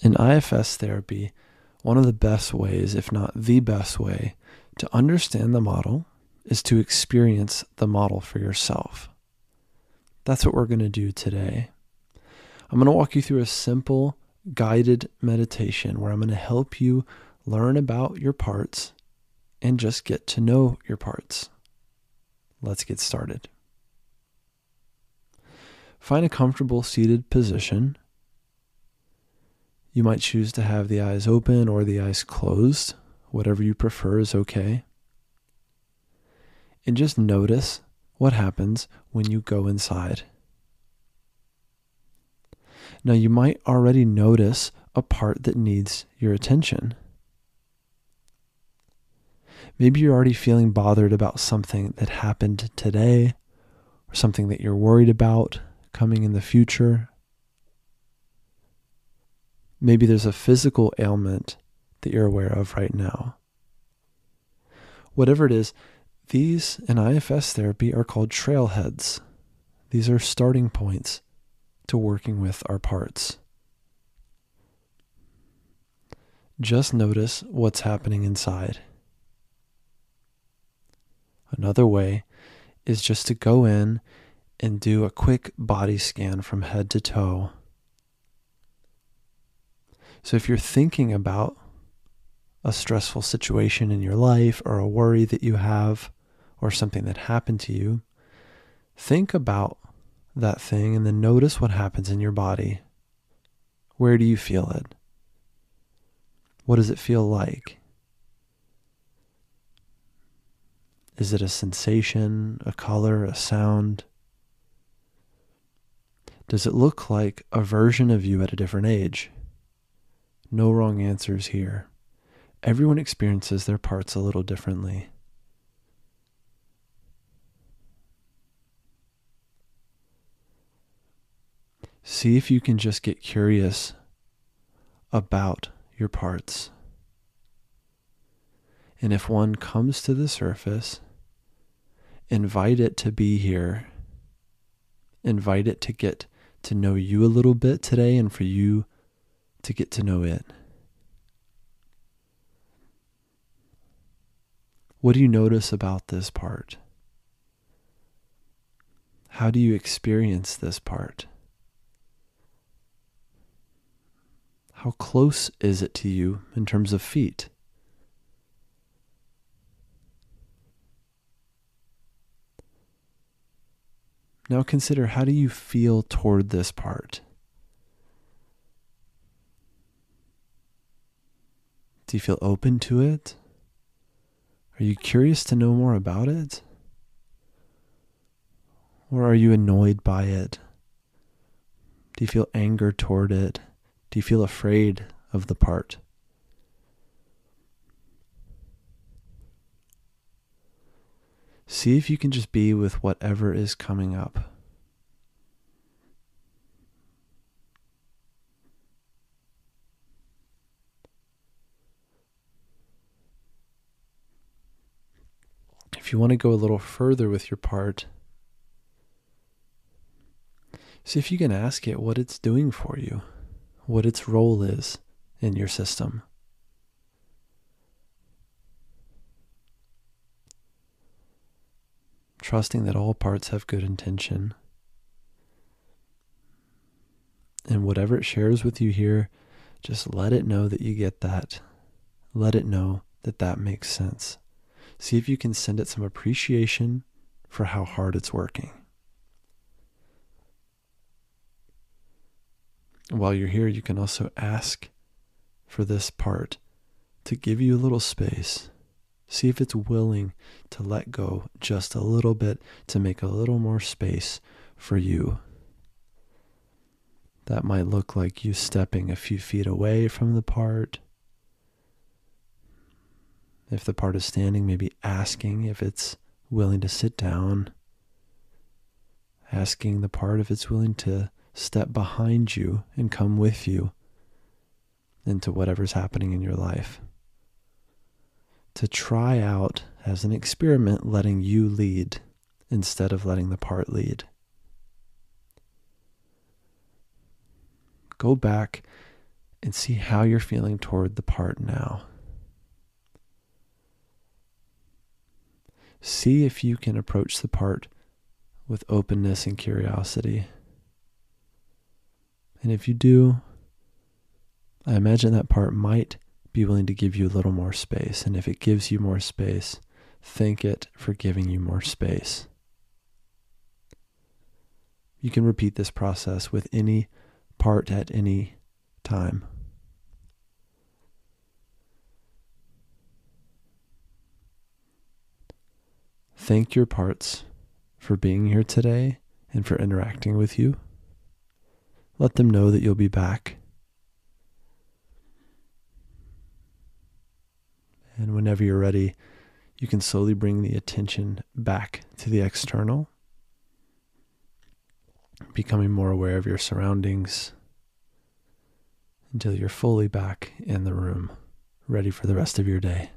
In IFS therapy, one of the best ways, if not the best way, to understand the model is to experience the model for yourself. That's what we're going to do today. I'm going to walk you through a simple guided meditation where I'm going to help you learn about your parts and just get to know your parts. Let's get started. Find a comfortable seated position. You might choose to have the eyes open or the eyes closed. Whatever you prefer is okay. And just notice what happens when you go inside. Now, you might already notice a part that needs your attention. Maybe you're already feeling bothered about something that happened today or something that you're worried about coming in the future. Maybe there's a physical ailment that you're aware of right now. Whatever it is, these in IFS therapy are called trailheads. These are starting points to working with our parts. Just notice what's happening inside. Another way is just to go in and do a quick body scan from head to toe. So if you're thinking about a stressful situation in your life or a worry that you have or something that happened to you, think about that thing and then notice what happens in your body. Where do you feel it? What does it feel like? Is it a sensation, a color, a sound? Does it look like a version of you at a different age? No wrong answers here. Everyone experiences their parts a little differently. See if you can just get curious about your parts. And if one comes to the surface, invite it to be here. Invite it to get to know you a little bit today and for you to get to know it. What do you notice about this part? How do you experience this part? How close is it to you in terms of feet? Now consider how do you feel toward this part? Do you feel open to it? Are you curious to know more about it? Or are you annoyed by it? Do you feel anger toward it? Do you feel afraid of the part? See if you can just be with whatever is coming up. If you want to go a little further with your part, see if you can ask it what it's doing for you, what its role is in your system. trusting that all parts have good intention. And whatever it shares with you here, just let it know that you get that. Let it know that that makes sense. See if you can send it some appreciation for how hard it's working. While you're here, you can also ask for this part to give you a little space See if it's willing to let go just a little bit to make a little more space for you. That might look like you stepping a few feet away from the part. If the part is standing, maybe asking if it's willing to sit down. Asking the part if it's willing to step behind you and come with you into whatever's happening in your life to try out as an experiment letting you lead instead of letting the part lead. Go back and see how you're feeling toward the part now. See if you can approach the part with openness and curiosity. And if you do, I imagine that part might be willing to give you a little more space. And if it gives you more space, thank it for giving you more space. You can repeat this process with any part at any time. Thank your parts for being here today and for interacting with you. Let them know that you'll be back. And whenever you're ready, you can slowly bring the attention back to the external, becoming more aware of your surroundings until you're fully back in the room, ready for the rest of your day.